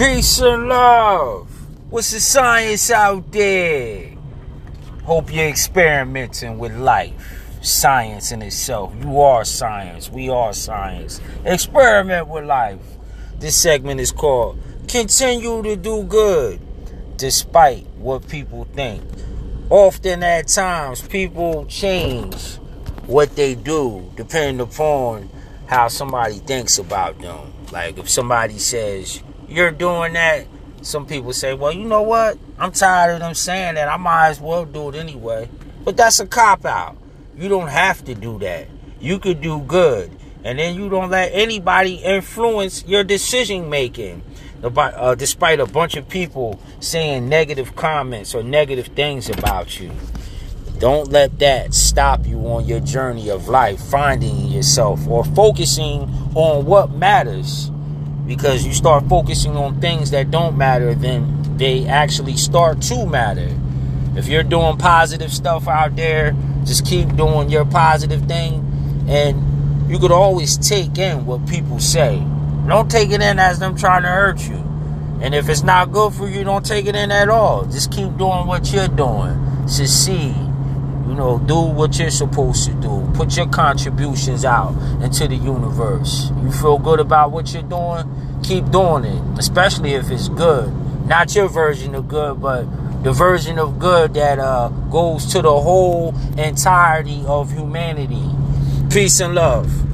Peace and love. What's the science out there? Hope you're experimenting with life. Science in itself. You are science. We are science. Experiment with life. This segment is called Continue to Do Good despite what people think. Often at times, people change what they do depending upon how somebody thinks about them. Like if somebody says, you're doing that, some people say, well, you know what? I'm tired of them saying that. I might as well do it anyway. But that's a cop out. You don't have to do that. You could do good. And then you don't let anybody influence your decision making. Uh, despite a bunch of people saying negative comments or negative things about you. Don't let that stop you on your journey of life, finding yourself or focusing on what matters. Because you start focusing on things that don't matter, then they actually start to matter. If you're doing positive stuff out there, just keep doing your positive thing. And you could always take in what people say. Don't take it in as them trying to hurt you. And if it's not good for you, don't take it in at all. Just keep doing what you're doing. Succeed. You know, do what you're supposed to do. Put your contributions out into the universe. You feel good about what you're doing? Keep doing it, especially if it's good. Not your version of good, but the version of good that uh, goes to the whole entirety of humanity. Peace and love.